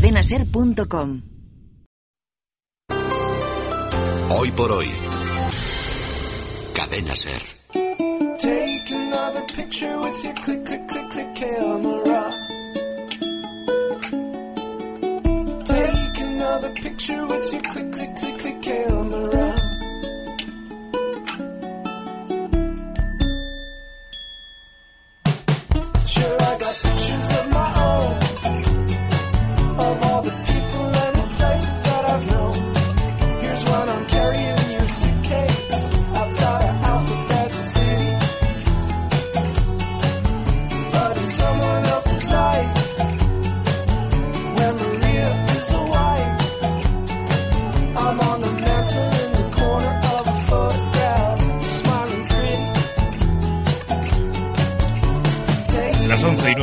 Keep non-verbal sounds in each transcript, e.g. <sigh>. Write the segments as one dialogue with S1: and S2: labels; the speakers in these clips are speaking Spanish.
S1: cadenaser.com.
S2: Hoy por hoy. Cadena Ser.
S3: Take another picture with your click, click, click, click camera. Take another picture with your click, click, click, click camera.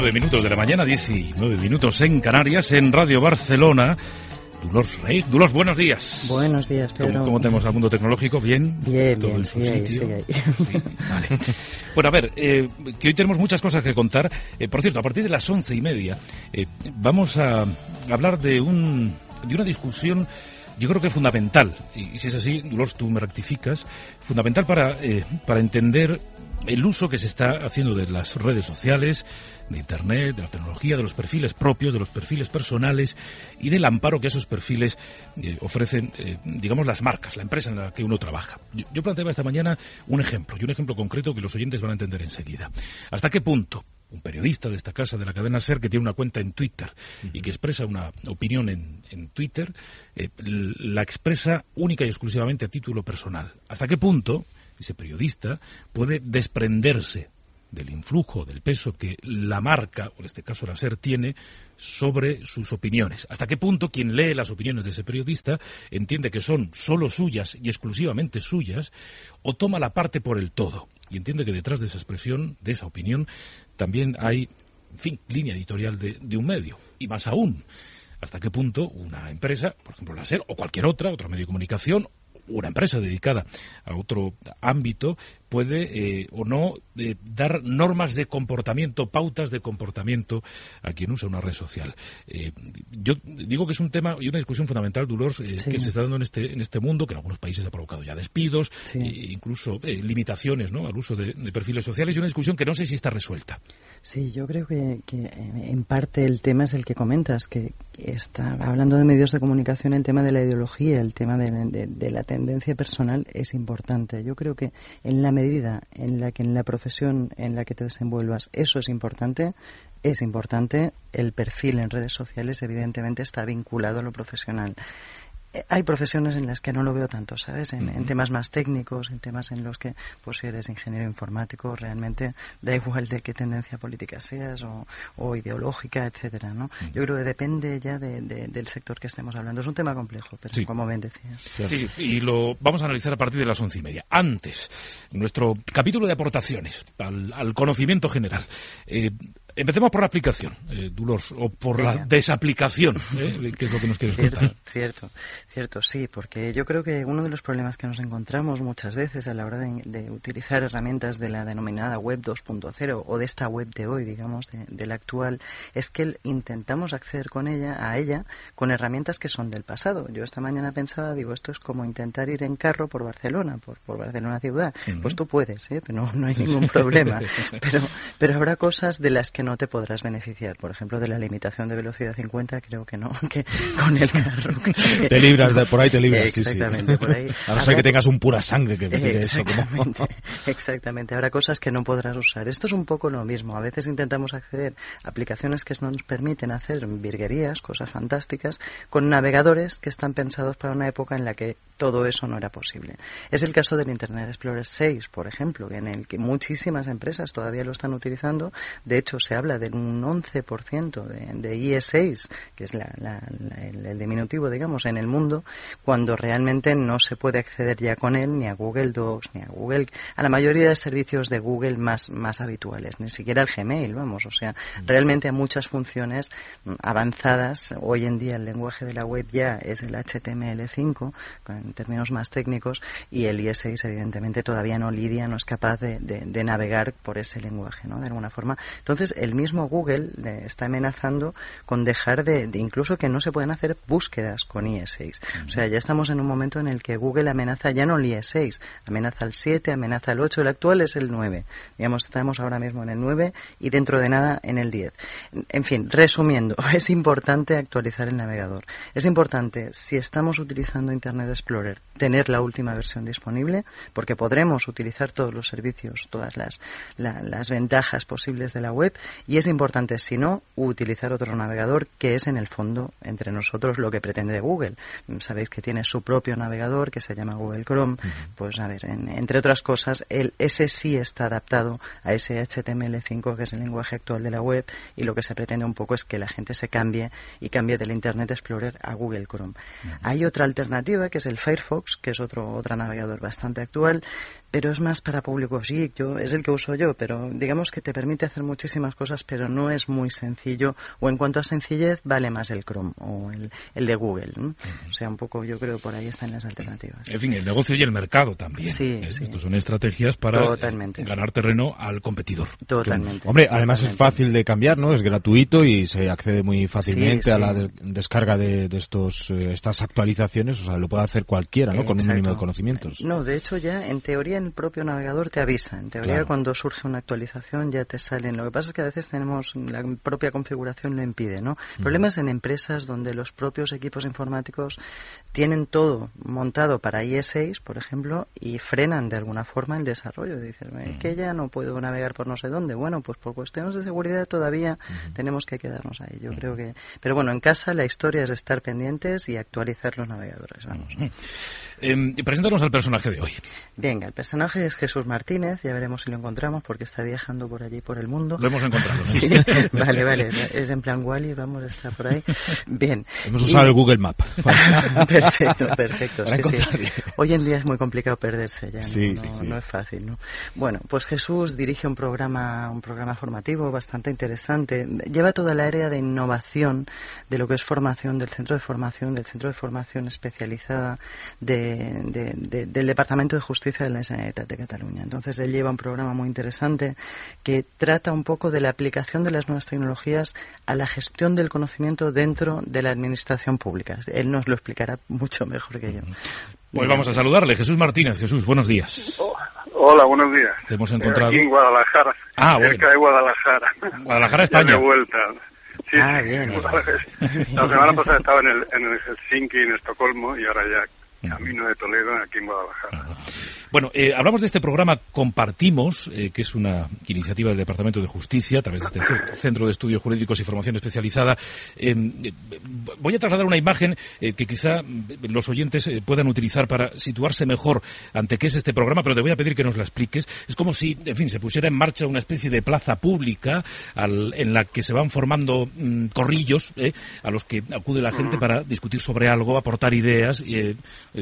S4: 19 minutos de la mañana, 19 minutos en Canarias, en Radio Barcelona. Dulos Rey, Dulos, buenos días.
S5: Buenos días, Pedro.
S4: ¿Cómo, tenemos al mundo tecnológico? ¿Bien?
S5: Bien, bien,
S4: Bueno, a ver, eh, que hoy tenemos muchas cosas que contar. Eh, por cierto, a partir de las once y media eh, vamos a hablar de, un, de una discusión yo creo que fundamental, y, si es así, Dolores, tú me rectificas, fundamental para, eh, para entender el uso que se está haciendo de las redes sociales, de Internet, de la tecnología, de los perfiles propios, de los perfiles personales y del amparo que esos perfiles eh, ofrecen, eh, digamos, las marcas, la empresa en la que uno trabaja. Yo planteaba esta mañana un ejemplo, y un ejemplo concreto que los oyentes van a entender enseguida. ¿Hasta qué punto un periodista de esta casa, de la cadena SER, que tiene una cuenta en Twitter y que expresa una opinión en, Twitter, eh, la expresa única y exclusivamente a título personal. ¿Hasta qué punto ese periodista puede desprenderse del influjo, del peso que la marca, o en este caso la SER, tiene sobre sus opiniones. ¿Hasta qué punto quien lee las opiniones de ese periodista entiende que son solo suyas y exclusivamente suyas, o toma la parte por el todo? Y entiende que detrás de esa expresión, de esa opinión, también hay, fin, línea editorial de, de un medio. Y más aún, hasta qué punto una empresa, por ejemplo la SER, o cualquier otra, otro medio de comunicación, una empresa dedicada a otro ámbito puede eh, o no eh, dar normas de comportamiento, pautas de comportamiento a quien usa una red social. Eh, yo digo que es un tema y una discusión fundamental, Dolores,
S5: Sí.
S4: que se está dando en este, en este mundo, que en algunos países ha provocado ya despidos,
S5: Sí.
S4: e incluso limitaciones ¿no? al uso de, de perfiles sociales, y una discusión que no sé si está resuelta.
S5: Sí, yo creo que, que, en parte el tema es el que comentas, que está hablando de medios de comunicación, el tema de la ideología, el tema de, de- de la tendencia personal es importante. Yo creo que en la medida en la que en la profesión en la que te desenvuelvas eso es importante, es importante. El perfil en redes sociales evidentemente está vinculado a lo profesional. Hay profesiones en las que no lo veo tanto, ¿sabes? En, en temas más técnicos, en temas en los que, pues si eres ingeniero informático, realmente da igual de qué tendencia política seas o, o ideológica, etcétera, ¿no? Yo creo que depende ya de- de- del sector que estemos hablando. Es un tema complejo, pero
S4: Sí.
S5: como bien decías.
S4: Sí, sí, y lo vamos a analizar a partir de las once y media. Antes, nuestro capítulo de aportaciones al, al conocimiento general. Eh, empecemos por la aplicación, eh, Dolores, o por la desaplicación, <laughs> ¿eh? que es lo que nos quieres
S5: Cierto,
S4: contar.
S5: cierto, cierto, sí, porque yo creo que uno de los problemas que nos encontramos muchas veces a la hora de, de utilizar herramientas de la denominada web 2.0 o de esta web de hoy, digamos, de, de la actual, es que intentamos acceder con ella, a ella, con herramientas que son del pasado. Yo esta mañana pensaba, digo, esto es como intentar ir en carro por Barcelona, por, por Barcelona ciudad. Pues tú puedes, ¿eh? pero no, no hay ningún problema. <laughs> pero, pero habrá cosas de las que no te podrás beneficiar. Por ejemplo, de la limitación de velocidad 50, creo que no, <laughs> que con el carro. <laughs>
S6: Te libras, de, por ahí te libras, sí, sí.
S5: Exactamente, por ahí. <laughs>
S6: A no ser que tengas un pura sangre que te eso como...
S5: Exactamente, exactamente. Habrá cosas que no podrás usar. Esto es un poco lo mismo. A veces intentamos acceder a aplicaciones que nos permiten hacer virguerías, cosas fantásticas, con navegadores que están pensados para una época en la que todo eso no era posible. Es el caso del Internet Explorer 6, por ejemplo, en el que muchísimas empresas todavía lo están utilizando. De hecho, se habla de un 11% de, de IE6, que es la- la- la- el, el diminutivo, digamos, en el mundo, cuando realmente no se puede acceder ya con él ni a Google Docs, ni a Google, a la mayoría de servicios de Google más, más habituales, ni siquiera el Gmail, vamos, o sea, realmente hay muchas funciones mm, avanzadas. Hoy en día el lenguaje de la web ya es el HTML5, en términos más técnicos, y el IE6 evidentemente todavía no lidia, no es capaz de, de- de navegar por ese lenguaje, ¿no? De alguna forma. Entonces, el mismo Google está amenazando con dejar de, incluso que no se pueden hacer búsquedas con IE6. O sea, ya estamos en un momento en el que Google amenaza ya no el IE6, amenaza el 7, amenaza el 8, el actual es el 9. Digamos, estamos ahora mismo en el 9 y dentro de nada en el 10. En fin, resumiendo, <laughs> es importante actualizar el navegador. Es importante, si estamos utilizando Internet Explorer, tener la última versión disponible, porque podremos utilizar todos los servicios, todas las, las ventajas posibles de la web, y es importante, si no, utilizar otro navegador que es en el fondo, entre nosotros, lo que pretende Google. Sabéis que tiene su propio navegador que se llama Google Chrome. Pues a ver, entre otras cosas, el, ese sí está adaptado a ese HTML5 que es el lenguaje actual de la web y lo que se pretende un poco es que la gente se cambie y cambie del Internet Explorer a Google Chrome. Hay otra alternativa que es el Firefox, que es otro, otro navegador bastante actual, pero es más para público geek, yo, es el que uso yo, pero digamos que te permite hacer muchísimas cosas, pero no es muy sencillo, o en cuanto a sencillez, vale más el Chrome o el, el de Google. O sea, un poco yo creo por ahí están las alternativas.
S4: En fin, el negocio y el mercado también.
S5: Sí,
S4: ¿eh?
S5: sí.
S4: Estos son estrategias para ganar terreno al competidor.
S5: Totalmente.
S6: Hombre, además es fácil de cambiar, ¿no? Es gratuito y se accede muy fácilmente a la descarga de, estos eh, estas actualizaciones, o sea, lo puede hacer cualquiera, ¿no? Con un mínimo de conocimientos.
S5: No, de hecho ya en teoría el propio navegador te avisa. En teoría, cuando surge una actualización ya te salen. Lo que pasa es que a veces tenemos la propia configuración lo impide, ¿no? Problemas en empresas donde los propios equipos informáticos tienen todo montado para IE6, por ejemplo, y frenan de alguna forma el desarrollo. Dicen, que ya no puedo navegar por no sé dónde. Bueno, pues por cuestiones de seguridad todavía tenemos que quedarnos ahí. Yo creo que. Pero bueno, en casa la historia es estar pendientes y actualizar los navegadores. Vamos.
S4: Eh, preséntanos al personaje de hoy.
S5: Venga, el personaje es Jesús Martínez, ya veremos si lo encontramos porque está viajando por allí por el mundo.
S4: Lo hemos encontrado. <laughs>
S5: Sí, <laughs> vale, vale, es en plan Wally, vamos a estar por ahí. Bien.
S6: Hemos usado el Google Map. <laughs>
S5: perfecto, perfecto. Sí, sí. Hoy en día es muy complicado perderse ya, ¿no? no, es fácil, ¿no? Bueno, pues Jesús dirige un programa, un programa formativo bastante interesante. Lleva toda la área de innovación de lo que es formación del centro de formación, del centro de formación especializada de, del Departamento de Justicia de la Generalitat de Cataluña. Entonces él lleva un programa muy interesante que trata un poco de la aplicación de las nuevas tecnologías a la gestión del conocimiento dentro de la administración pública. Él nos lo explicará mucho mejor que yo.
S4: Pues vamos a saludarle. Jesús Martínez. Jesús, buenos días.
S1: Oh, hola, buenos días.
S4: Te hemos encontrado.
S1: Aquí en Guadalajara.
S4: Ah,
S1: cerca de Guadalajara.
S4: Guadalajara, España.
S1: de vuelta. Sí,
S5: ah, bien. <laughs>
S1: La semana pasada estaba en el, en el Helsinki, en Estocolmo, y ahora ya Camino de Toledo, aquí en Guadalajara.
S4: Bueno, eh, hablamos de este programa Compartimos, eh, que es una iniciativa del Departamento de Justicia a través de este Centro de Estudios Jurídicos y Formación Especializada. Eh, voy a trasladar una imagen que quizá los oyentes puedan utilizar para situarse mejor ante qué es este programa, pero te voy a pedir que nos la expliques. Es como si, en fin, se pusiera en marcha una especie de plaza pública en la que se van formando mm, corrillos a los que acude la gente para discutir sobre algo, aportar ideas,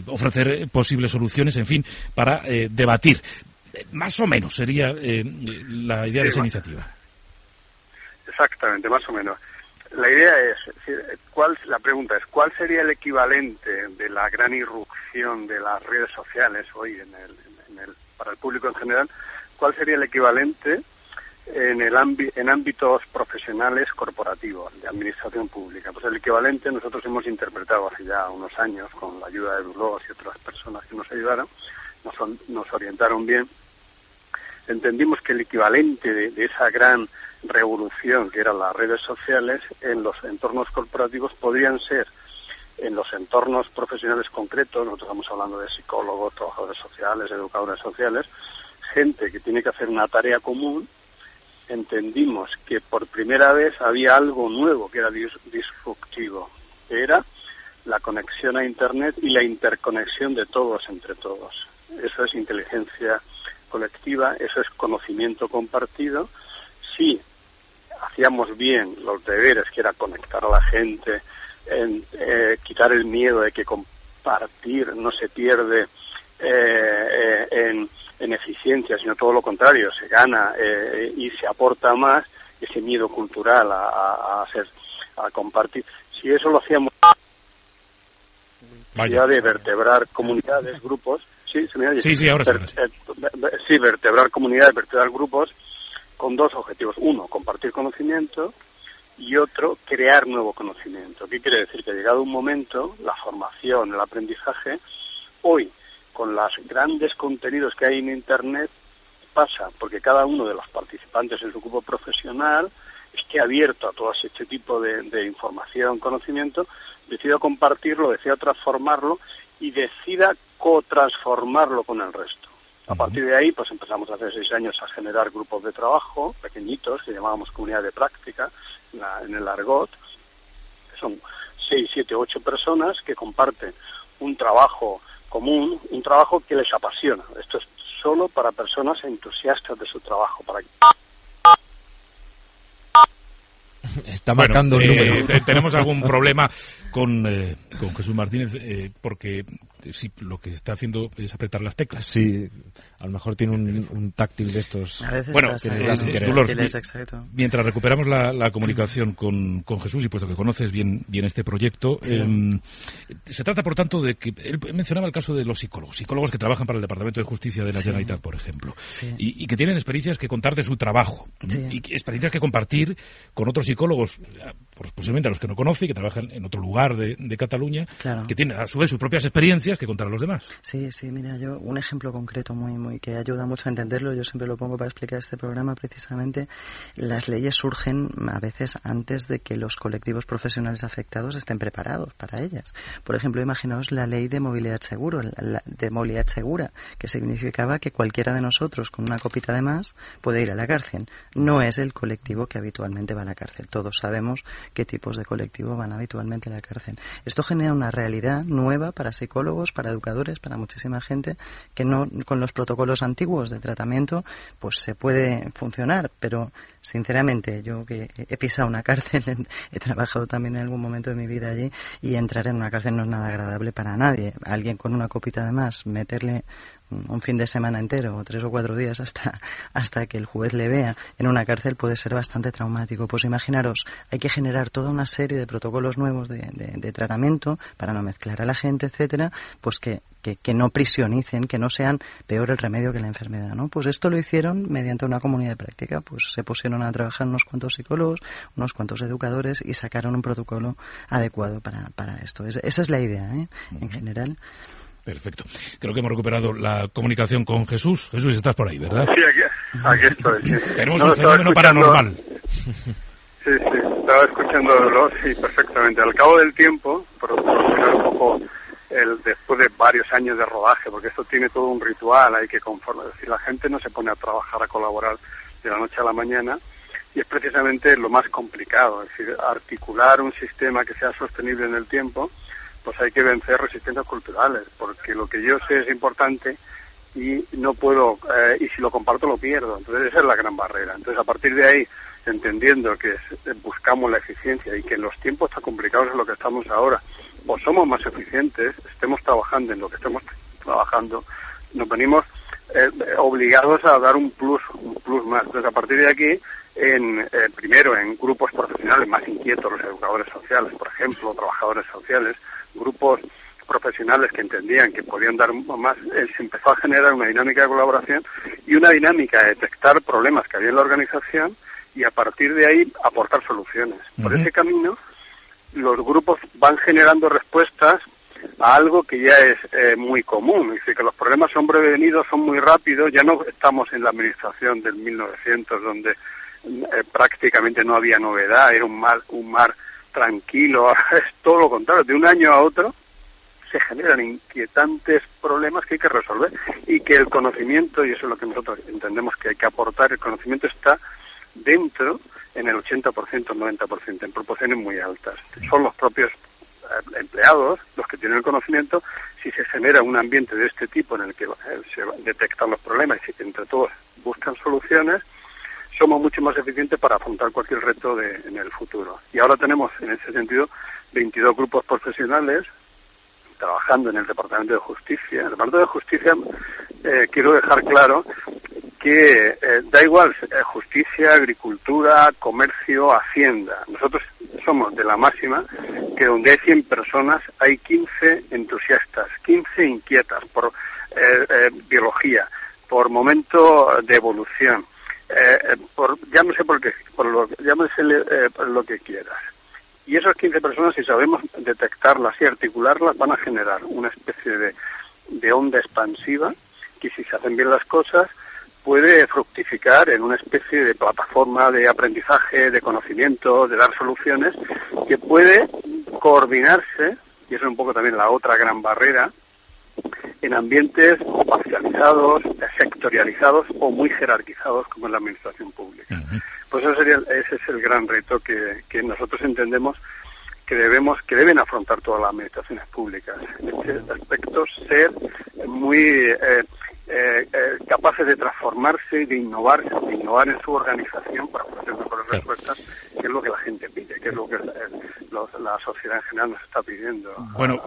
S4: ofrecer posibles soluciones, en fin, para eh, debatir. Más o menos sería eh, la idea de esa iniciativa.
S1: Exactamente, más o menos. La idea es, ¿cuál, la pregunta es, ¿cuál sería el equivalente de la gran irrupción de las redes sociales hoy en el, para el público en general? ¿Cuál sería el equivalente en, el en ámbitos profesionales corporativos, de administración pública? Pues el equivalente nosotros hemos interpretado hace ya unos años con la ayuda de Dulos y otras personas que nos ayudaron, nos, orientaron bien, entendimos que el equivalente de, esa gran revolución que eran las redes sociales en los entornos corporativos podrían ser en los entornos profesionales concretos, nosotros estamos hablando de psicólogos, trabajadores sociales, educadores sociales, gente que tiene que hacer una tarea común, entendimos que por primera vez había algo nuevo que era disruptivo, que era la conexión a Internet y la interconexión de todos entre todos eso es inteligencia colectiva, eso es conocimiento compartido. Si hacíamos bien los deberes, que era conectar a la gente, en, eh, quitar el miedo de que compartir no se pierde eh, eh, en, eficiencia, sino todo lo contrario, se gana y se aporta más ese miedo cultural a, a, a, a compartir. Si eso lo hacíamos ya de vertebrar comunidades, grupos, sí, se me oye.
S4: Sí, sí, ahora
S1: sí. Sí, vertebrar comunidades, vertebrar grupos, con dos objetivos. Uno, compartir conocimiento y otro, crear nuevo conocimiento. ¿Qué quiere decir? Que llegado un momento, la formación, el aprendizaje, hoy, con los grandes contenidos que hay en Internet, pasa porque cada uno de los participantes en su grupo profesional esté abierto a todo este tipo de, de información, conocimiento, decida compartirlo, decida transformarlo y decida co-transformarlo con el resto. A partir de ahí, pues empezamos hace seis años a generar grupos de trabajo pequeñitos que llamábamos comunidad de práctica en, la- en el argot, que son seis, siete, ocho personas que comparten un trabajo común, un trabajo que les apasiona. Esto es solo para personas entusiastas de su trabajo, para que
S6: Está
S4: Bueno,
S6: marcando un
S4: eh,
S6: número.
S4: tenemos algún <laughs> problema con, eh, con Jesús Martínez eh, porque eh, lo que está haciendo es apretar las teclas.
S6: Sí, a lo mejor tiene un, un táctil de estos.
S5: A veces
S4: Bueno,
S6: sin
S5: es.
S4: Mientras recuperamos la, la comunicación con, con Jesús y puesto que conoces bien, bien este proyecto, eh, se trata, por tanto, de que él mencionaba el caso de los psicólogos, psicólogos que trabajan para el Departamento de Justicia de la
S5: Sí.
S4: Generalitat, por ejemplo,
S5: Sí.
S4: y, y que tienen experiencias que contar de su trabajo
S5: Sí.
S4: y experiencias que compartir con otros psicólogos, eh, pues, posiblemente a los que no conoce y que trabajan en otro lugar de, de Cataluña,
S5: Claro.
S4: que tienen a su vez sus propias experiencias que contar a los demás.
S5: Sí, sí, mira, yo un ejemplo concreto muy, muy que ayuda mucho a entenderlo, yo siempre lo pongo para explicar este programa precisamente, las leyes surgen a veces antes de que los colectivos profesionales afectados estén preparados para ellas. Por ejemplo, imaginaos la ley de movilidad seguro, la- la- de movilidad segura, que significaba que cualquiera de nosotros con una copita de más puede ir a la cárcel. No es el colectivo que habitualmente va a la cárcel. Todos sabemos qué tipos de colectivo van habitualmente a la cárcel. Esto genera una realidad nueva para psicólogos, para educadores, para muchísima gente que no con los protocolos antiguos de tratamiento pues se puede funcionar, pero sinceramente yo que he pisado una cárcel, <laughs> he trabajado también en algún momento de mi vida allí y entrar en una cárcel no es nada agradable para nadie. Alguien con una copita de más, meterle un fin de semana entero o tres o cuatro días hasta, <laughs> hasta que el juez le vea en una cárcel puede ser bastante traumático. Pues imaginaros, hay que generar toda una serie de protocolos nuevos de, de- de tratamiento para no mezclar a la gente, etcétera, pues que, que, que no prisionicen, que no sean peor el remedio que la enfermedad, ¿no? Pues esto lo hicieron mediante una comunidad de práctica, pues se pusieron a trabajar unos cuantos psicólogos, unos cuantos educadores y sacaron un protocolo adecuado para, para esto. Es- esa es la idea, ¿eh? En general.
S4: Perfecto. Creo que hemos recuperado la comunicación con Jesús. Jesús, estás por ahí, ¿verdad?
S1: Sí, aquí, aquí estoy. sí.
S4: Tenemos
S1: No,
S4: un fenómeno
S1: escuchando-
S4: paranormal.
S1: Sí, sí, estaba escuchándolo, sí, perfectamente. Al cabo del tiempo, por proporcionar un poco el, después de varios años de rodaje, porque esto tiene todo un ritual, hay que conformar. Si la gente no se pone a trabajar, a colaborar de la noche a la mañana, y es precisamente lo más complicado, es decir, articular un sistema que sea sostenible en el tiempo, pues hay que vencer resistencias culturales, porque lo que yo sé es importante y no puedo, eh, y si lo comparto lo pierdo. Entonces esa es la gran barrera. Entonces a partir de ahí, entendiendo que eh, buscamos la eficiencia y que en los tiempos tan complicados en lo que estamos ahora, o somos más eficientes, estemos trabajando en lo que estemos trabajando, nos venimos eh, obligados a dar un plus, un plus más. Entonces a partir de aquí, en, eh, primero en grupos profesionales más inquietos, los educadores sociales, por ejemplo, trabajadores sociales, grupos profesionales que entendían que podían dar más, eh, se empezó a generar una dinámica de colaboración y una dinámica de detectar problemas que había en la organización y a partir de ahí aportar soluciones. Por ese camino, los grupos van generando respuestas a algo que ya es eh, muy común, es decir, que los problemas son prevenidos, son muy rápidos, ya no estamos en la administración del 1900 donde eh, prácticamente no había novedad, era un mar, un mar tranquilo, <laughs> es todo lo contrario, de un año a otro se generan inquietantes problemas que hay que resolver y que el conocimiento, y eso es lo que nosotros entendemos que hay que aportar, el conocimiento está dentro en el 80%, 90%, en proporciones muy altas. Son los propios eh, empleados los que tienen el conocimiento. Si se genera un ambiente de este tipo en el que eh, se detectan los problemas y entre todos buscan soluciones, somos mucho más eficientes para afrontar cualquier reto de, en el futuro. Y ahora tenemos, en ese sentido, 22 grupos profesionales trabajando en el Departamento de Justicia. En el Departamento de Justicia eh, quiero dejar claro que eh, da igual eh, justicia, agricultura, comercio, hacienda. Nosotros somos de la máxima que donde hay 100 personas hay 15 entusiastas, 15 inquietas por eh, biología, por momento de evolución, eh, por, llámese por, qué, por lo, llámese eh, lo que quieras. Y esas 15 personas, si sabemos detectarlas y articularlas, van a generar una especie de, de onda expansiva que si se hacen bien las cosas puede fructificar en una especie de plataforma de aprendizaje, de conocimiento, de dar soluciones, que puede coordinarse, y eso es un poco también la otra gran barrera, en ambientes parcializados, sectorializados o muy jerarquizados como en la administración pública. Pues eso sería, ese es el gran reto que, que nosotros entendemos que debemos que deben afrontar todas las administraciones públicas. En este aspecto, ser muy eh, eh, eh, capaces de transformarse y de innovar, de innovar en su organización para ofrecer mejores respuestas, que es lo que la gente pide, que es lo que la sociedad en general nos está pidiendo.
S4: Bueno,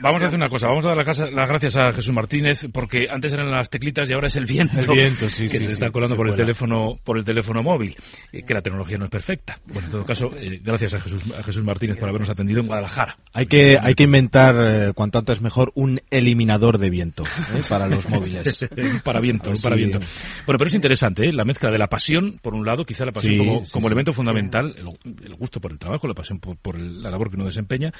S4: vamos a hacer una cosa, vamos a dar las gracias a Jesús Martínez, porque antes eran las teclitas y ahora es el viento,
S6: el viento sí, <laughs>
S4: que se está colando por el teléfono por el teléfono móvil, eh, que la tecnología no es perfecta. Bueno, en todo caso, gracias a Jesús, a Jesús Martínez por habernos atendido en Guadalajara.
S6: Hay que, hay que inventar, cuanto antes mejor, un eliminador de viento <laughs> para los móviles.
S4: Para viento, para viento. Bueno, pero es interesante, ¿eh? la mezcla de la pasión, por un lado, quizá la pasión como, como elemento fundamental, el, gusto por el trabajo, la pasión por, la labor que uno desempeña,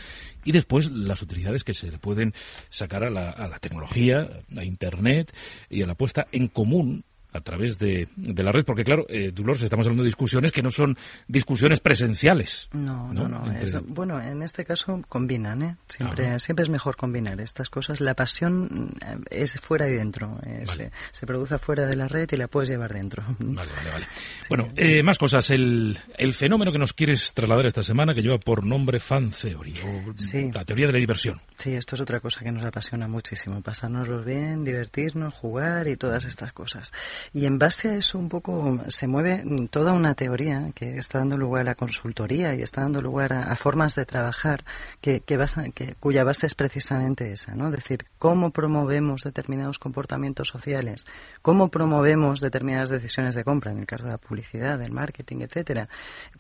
S4: y después las utilidades que se le pueden sacar a la, a la tecnología, a Internet y a la puesta en común a través de, de la red, porque claro, eh, Dolores, estamos hablando de discusiones que no son discusiones presenciales.
S5: No, no, no. bueno, en este caso combinan, ¿eh? Siempre, siempre es mejor combinar estas cosas. La pasión eh, es fuera y dentro. se, produce fuera de la red y la puedes llevar dentro.
S4: Vale, vale, vale. <laughs> Bueno, eh, más cosas. El, el fenómeno que nos quieres trasladar esta semana, que lleva por nombre fan theory, o la teoría de la diversión.
S5: Sí, esto es otra cosa que nos apasiona muchísimo. Pasárnoslo bien, divertirnos, jugar y todas estas cosas. Y en base a eso un poco se mueve toda una teoría que está dando lugar a la consultoría y está dando lugar a, formas de trabajar que, que, que, cuya base es precisamente esa, ¿no? Es decir, cómo promovemos determinados comportamientos sociales, cómo promovemos determinadas decisiones de compra, en el caso de la publicidad, del marketing, etcétera.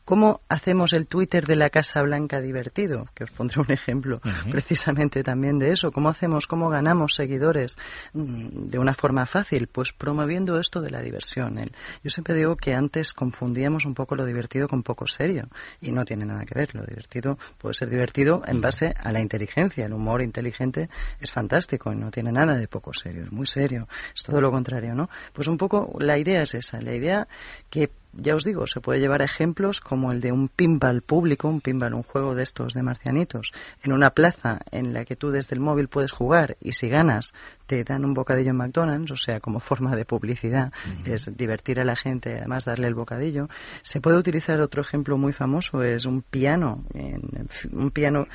S5: Cómo hacemos el Twitter de la Casa Blanca divertido, que os pondré un ejemplo precisamente también de eso. ¿Cómo hacemos, cómo ganamos seguidores mm, de una forma fácil? Pues promoviendo de la diversión. Yo siempre digo que antes confundíamos un poco lo divertido con poco serio y no tiene nada que ver. Lo divertido puede ser divertido en base a la inteligencia. El humor inteligente es fantástico y no tiene nada de poco serio, es muy serio. Es todo lo contrario, ¿no? Pues un poco la idea es esa, la idea que ya os digo, se puede llevar a ejemplos como el de un pinball público, un pinball, un juego de estos de marcianitos, en una plaza en la que tú desde el móvil puedes jugar y si ganas te dan un bocadillo en McDonald's, o sea, como forma de publicidad, es divertir a la gente, y además darle el bocadillo. Se puede utilizar otro ejemplo muy famoso, es un piano, un piano,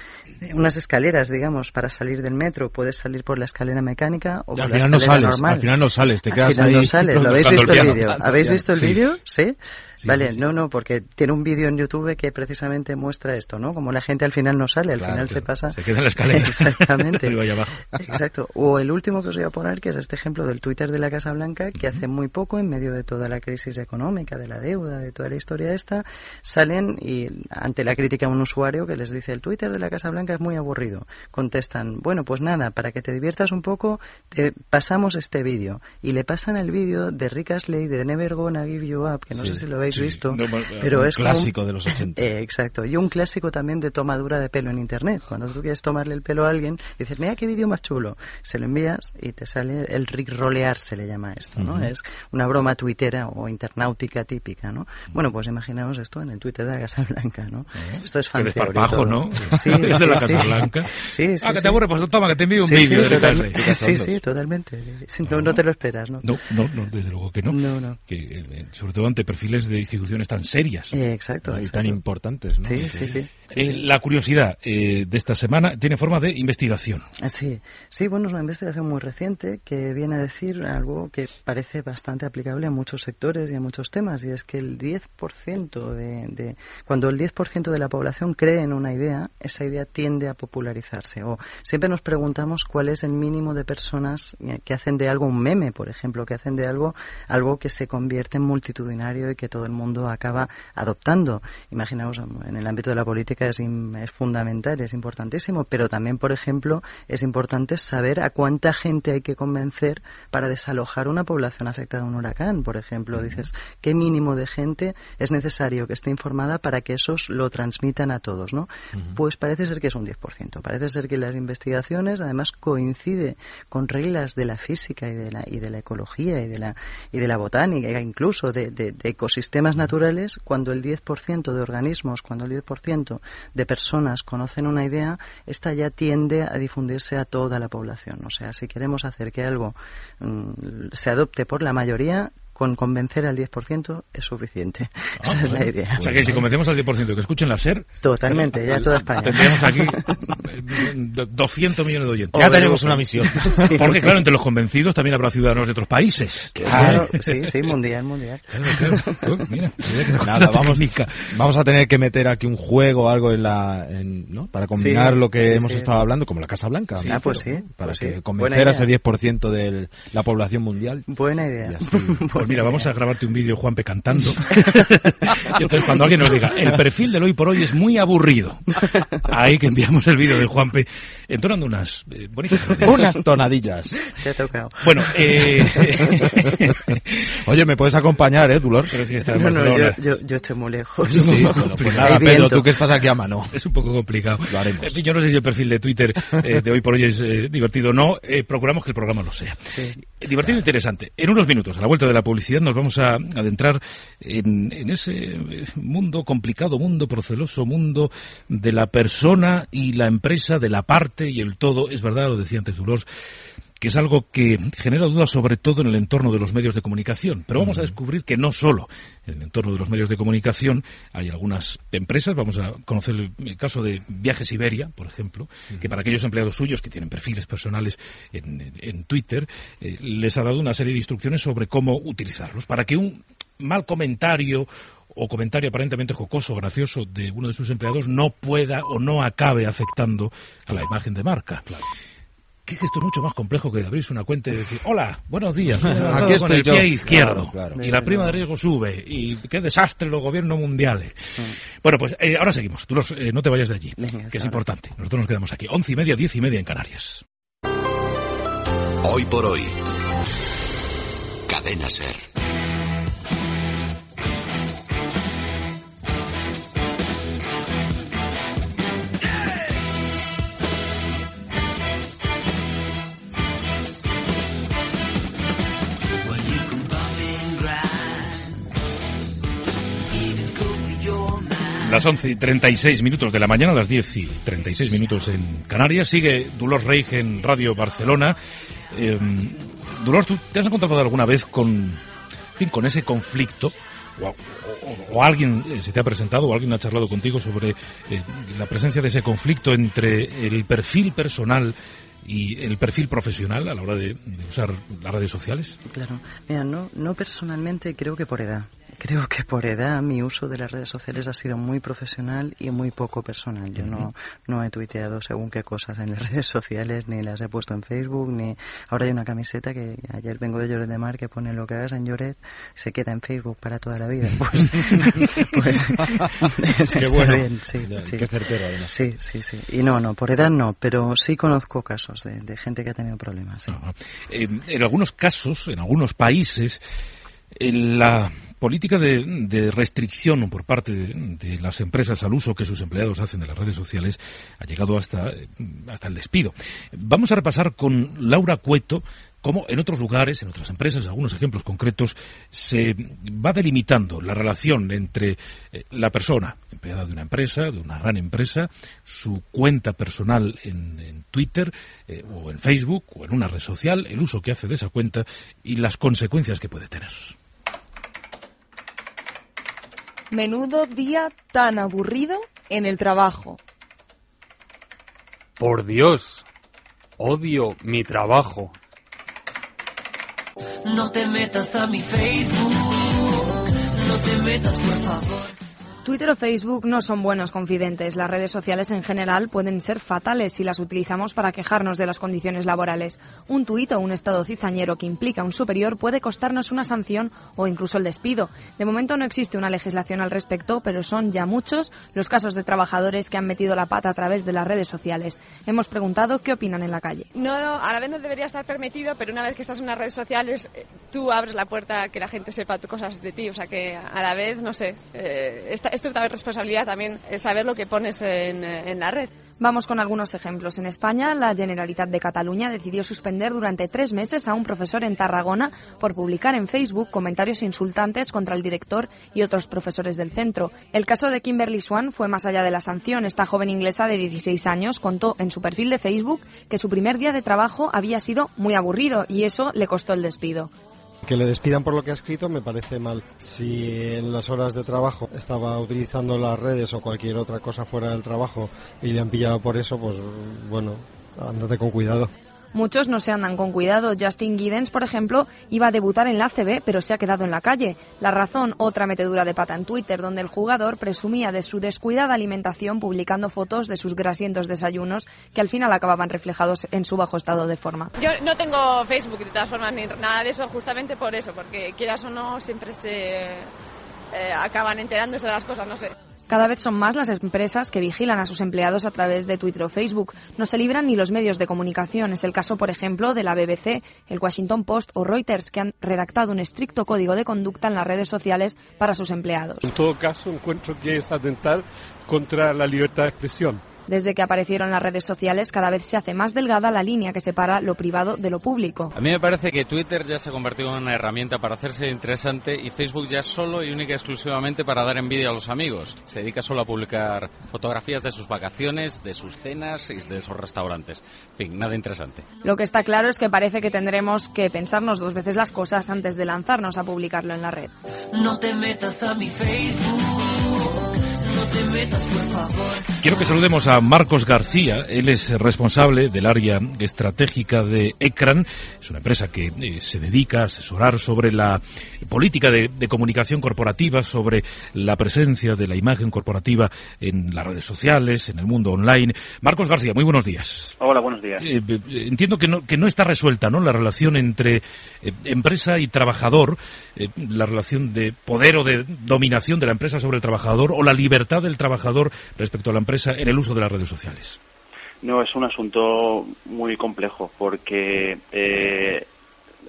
S5: unas escaleras, digamos, para salir del metro. Puedes salir por la escalera mecánica o por la escalera
S6: no sales,
S5: normal.
S6: Al final no sales, te quedas
S5: al final
S6: ahí.
S5: No sales, ¿lo <laughs> habéis visto el vídeo? <laughs> ¿Habéis visto el vídeo? ¿Sí? Vale, no, no, porque tiene un vídeo en YouTube que precisamente muestra esto, ¿no? Como la gente al final no sale, al
S4: Claro,
S5: final se pasa.
S4: Se queda en la escalera. <laughs> <laughs>
S5: Exactamente.
S4: Abajo.
S5: Exacto. O el último que os voy a poner, que es este ejemplo del Twitter de la Casa Blanca, que hace muy poco, en medio de toda la crisis económica, de la deuda, de toda la historia esta, salen y ante la crítica a un usuario que les dice el Twitter de la Casa Blanca es muy aburrido, contestan, bueno, pues nada, para que te diviertas un poco, te pasamos este vídeo. Y le pasan el vídeo de Rick Astley de Never Gonna Give You Up, que no
S6: Sí,
S5: sé si lo habéis
S6: sí.
S5: visto,
S6: No,
S5: pero
S6: un
S5: es como
S6: clásico de los 80. <laughs>
S5: Eh, exacto. Y un clásico también de tomadura de pelo en Internet. Cuando tú quieres tomarle el pelo a alguien, dices, mira qué vídeo más chulo. Se lo envías y te sale el Rick rolear, se le llama esto, ¿no?
S6: Ujú.
S5: Es una broma tuitera o internautica típica, ¿no? Bueno, pues imaginaos esto en el Twitter de la Casa Blanca, ¿no? Esto es
S4: Qué
S5: fan theory
S4: desparpajo,
S5: todo.
S4: ¿no?
S5: Sí, <laughs>
S4: es de la
S5: sí,
S4: Casa. Blanca.
S5: Sí, sí,
S4: ah, que te aburre, pues toma, que te envío un vídeo de.
S5: Sí, sí, totalmente. No, no te lo esperas, ¿no?
S4: No, no, no, desde luego que no.
S5: No, no.
S4: Que, eh, sobre todo ante perfiles de instituciones tan serias.
S5: Eh, exacto.
S6: ¿no? Y
S5: exacto.
S6: tan importantes, ¿no?
S5: Sí, sí, sí.
S4: Eh, la curiosidad eh, de esta semana tiene forma de investigación.
S5: Ah, Sí, sí, bueno, es una investigación muy reciente que viene a decir algo que parece bastante aplicable a muchos sectores y a muchos temas, y es que el 10% de, de cuando el 10% de la población cree en una idea, esa idea tiende a popularizarse. O siempre nos preguntamos cuál es el mínimo de personas eh, que hacen de algo un meme, por ejemplo, que hacen de algo algo que se convierte en multitudinario y que todo el mundo acaba adoptando. Imaginaos, en el ámbito de la política es, es fundamental, es importantísimo, pero también, por ejemplo, es importante saber a cuánta gente hay que convencer para desalojar una población afectada a un huracán. Por ejemplo, dices, ¿qué mínimo de gente es necesario que esté informada para que esos lo transmitan a todos? ¿no? Pues parece ser que es un 10%. Parece ser que las investigaciones, además, coincide con reglas de la física y de la, y de la ecología y de la, y de la botánica, incluso de, de, de ecosistemas naturales, cuando el 10% de organismos, cuando el 10% de personas conocen una idea, esta ya tiende a difundirse a toda la población. O sea, si queremos hacer que algo mm, se adopte por la mayoría, con convencer al 10% es suficiente.
S4: Ah, <laughs>
S5: Esa es la idea.
S4: O sea que si convencemos al 10% que escuchen la SER,
S5: Totalmente, ya toda España.
S4: tendríamos aquí <laughs> eh, 200 millones de oyentes.
S6: Ya tenemos una misión. <laughs>
S5: Sí.
S4: Porque claro, entre los convencidos también habrá ciudadanos de otros países.
S5: Claro, sí, sí, mundial, mundial.
S4: Claro, claro. Mira, mira que
S6: Nada,
S4: la
S6: vamos, vamos a tener que meter aquí un juego o algo en la, en- ¿no? Para combinar
S5: Sí,
S6: lo que
S5: sí,
S6: hemos
S5: sí.
S6: estado hablando, como la Casa Blanca.
S5: Sí,
S6: me
S5: pues sí.
S6: Para
S5: pues
S6: que
S5: sí.
S6: convencer a ese
S5: Buena
S6: 10% de la población mundial.
S5: Buena idea.
S6: Y así.
S4: Pues mira, vamos a grabarte un vídeo, Juanpe, cantando. <laughs> y entonces cuando alguien nos diga, el perfil del hoy por hoy es muy aburrido. Ahí que enviamos el vídeo de Juanpe entonando unas eh, bonitas.
S6: Unas tonadillas.
S5: Te ha tocado.
S4: Bueno, eh... <laughs>
S6: Oye, ¿me puedes acompañar, eh, Dolor?
S4: pero sí está
S5: No, no, yo, yo, yo estoy muy lejos.
S6: Sí, bueno, pues nada, Pedro, tú que estás aquí a mano.
S4: Es un poco complicado.
S6: Lo haremos.
S4: Yo no sé si el perfil de Twitter eh, de hoy por hoy es eh, divertido o no. Eh, procuramos que el programa lo sea.
S5: Sí.
S4: Divertido e interesante. En unos minutos, a la vuelta de la publicidad, nos vamos a adentrar en, en ese eh, mundo complicado, mundo proceloso, mundo de la persona y la empresa, de la parte y el todo. Es verdad, lo decía antes Dolores, que es algo que genera dudas sobre todo en el entorno de los medios de comunicación. Pero vamos a descubrir que no solo en el entorno de los medios de comunicación hay algunas empresas, vamos a conocer el, el caso de Viajes Iberia, por ejemplo, que para aquellos empleados suyos que tienen perfiles personales en, en- en Twitter, eh, les ha dado una serie de instrucciones sobre cómo utilizarlos, para que un mal comentario o comentario aparentemente jocoso, gracioso de uno de sus empleados no pueda o no acabe afectando a la imagen de marca. Que esto es mucho más complejo que de abrirse una cuenta y decir, hola, buenos días,
S6: Aquí
S4: con
S6: estoy
S4: el
S6: yo".
S4: pie izquierdo
S6: Claro, claro.
S4: y la prima de riesgo sube y qué desastre los gobiernos mundiales. Bueno, pues eh, ahora seguimos. Tú los, eh, no te vayas de allí,
S5: Venga,
S4: que es importante. Nosotros nos quedamos aquí. Once y media, diez y media en Canarias.
S2: Hoy por hoy. Cadena Ser.
S4: Las 11 y 36 minutos de la mañana, las 10 y 36 minutos en Canarias. Sigue Dolores Reich en Radio Barcelona. Eh, Dolores, ¿tú te has encontrado alguna vez con, con ese conflicto? O alguien eh, se te ha presentado o alguien ha charlado contigo sobre eh, la presencia de ese conflicto entre el perfil personal y el perfil profesional a la hora de, de usar las redes sociales?
S5: Claro. Mira, no, no personalmente, creo que por edad. Creo que por edad mi uso de las redes sociales ha sido muy profesional y muy poco personal. Yo no, no he tuiteado según qué cosas en las <laughs> redes sociales, ni las he puesto en Facebook, ni... Ahora hay una camiseta que ayer vengo de Lloret de Mar que pone lo que hagas en Lloret se queda en Facebook para toda la vida. <laughs> Pues, <laughs> pues
S6: Qué bueno.
S5: bien, sí,
S6: Ya,
S5: sí.
S6: Qué certero, además.
S5: Sí, sí, sí. Y no, no, por edad no, pero sí conozco casos de, de gente que ha tenido problemas. sí.
S4: Eh, en algunos casos, en algunos países, la política de, restricción por parte de, las empresas al uso que sus empleados hacen de las redes sociales ha llegado hasta, eh, hasta el despido. Vamos a repasar con Laura Cueto cómo en otros lugares, en otras empresas, algunos ejemplos concretos, se va delimitando la relación entre eh, la persona, empleada de una empresa, de una gran empresa, su cuenta personal en, en Twitter eh, o en Facebook o en una red social, el uso que hace de esa cuenta y las consecuencias que puede tener.
S7: Menudo día tan aburrido en el trabajo.
S8: Por Dios, odio mi trabajo.
S3: No te metas a mi Facebook, no te metas por favor.
S9: Twitter o Facebook no son buenos confidentes. Las redes sociales en general pueden ser fatales si las utilizamos para quejarnos de las condiciones laborales. Un tuit o un estado cizañero que implica un superior puede costarnos una sanción o incluso el despido. De momento no existe una legislación al respecto, pero son ya muchos los casos de trabajadores que han metido la pata a través de las redes sociales. Hemos preguntado qué opinan en la calle.
S10: No, a la vez no debería estar permitido, pero una vez que estás en unas redes sociales, eh, tú abres la puerta a que la gente sepa cosas de ti. O sea que a la vez, no sé, eh, esta, responsabilidad también saber lo que pones en, en la red.
S9: Vamos con algunos ejemplos. En España, la Generalitat de Cataluña decidió suspender durante tres meses a un profesor en Tarragona por publicar en Facebook comentarios insultantes contra el director y otros profesores del centro. El caso de Kimberly Swan fue más allá de la sanción. Esta joven inglesa de 16 años contó en su perfil de Facebook que su primer día de trabajo había sido muy aburrido y eso le costó el despido.
S11: Que le despidan por lo que ha escrito me parece mal. Si en las horas de trabajo estaba utilizando las redes o cualquier otra cosa fuera del trabajo y le han pillado por eso, pues bueno, andate con cuidado.
S9: Muchos no se andan con cuidado. Justin Giddens, por ejemplo, iba a debutar en la ACB, pero se ha quedado en la calle. La razón, otra metedura de pata en Twitter, donde el jugador presumía de su descuidada alimentación publicando fotos de sus grasientos desayunos, que al final acababan reflejados en su bajo estado de forma.
S10: Yo no tengo Facebook de todas formas ni nada de eso, justamente por eso, porque quieras o no, siempre se eh, acaban enterándose de las cosas, no sé.
S9: Cada vez son más las empresas que vigilan a sus empleados a través de Twitter o Facebook. No se libran ni los medios de comunicación. Es el caso, por ejemplo, de la BBC, el Washington Post o Reuters, que han redactado un estricto código de conducta en las redes sociales para sus empleados.
S8: En todo caso, encuentro que es atentar contra la libertad de expresión
S9: desde que aparecieron las redes sociales, cada vez se hace más delgada la línea que separa lo privado de lo público.
S12: A mí me parece que Twitter ya se ha convertido en una herramienta para hacerse interesante y Facebook ya solo y única y exclusivamente para dar envidia a los amigos. Se dedica solo a publicar fotografías de sus vacaciones, de sus cenas y de sus restaurantes. En fin, nada interesante.
S9: Lo que está claro es que parece que tendremos que pensarnos dos veces las cosas antes de lanzarnos a publicarlo en la red.
S3: No te metas a mi Facebook.
S4: Quiero que saludemos a Marcos García. Él es responsable del área estratégica de ECRAN. Es una empresa que eh, se dedica a asesorar sobre la política de, comunicación corporativa, sobre la presencia de la imagen corporativa en las redes sociales, en el mundo online. Marcos García, muy buenos días.
S13: Hola, buenos días.
S4: Eh, eh, entiendo que no, que no está resuelta ¿no? la relación entre empresa y trabajador, la relación de poder o de dominación de la empresa sobre el trabajador o la libertad del trabajador respecto a la empresa en el uso de las redes sociales?
S13: No, es un asunto muy complejo porque eh,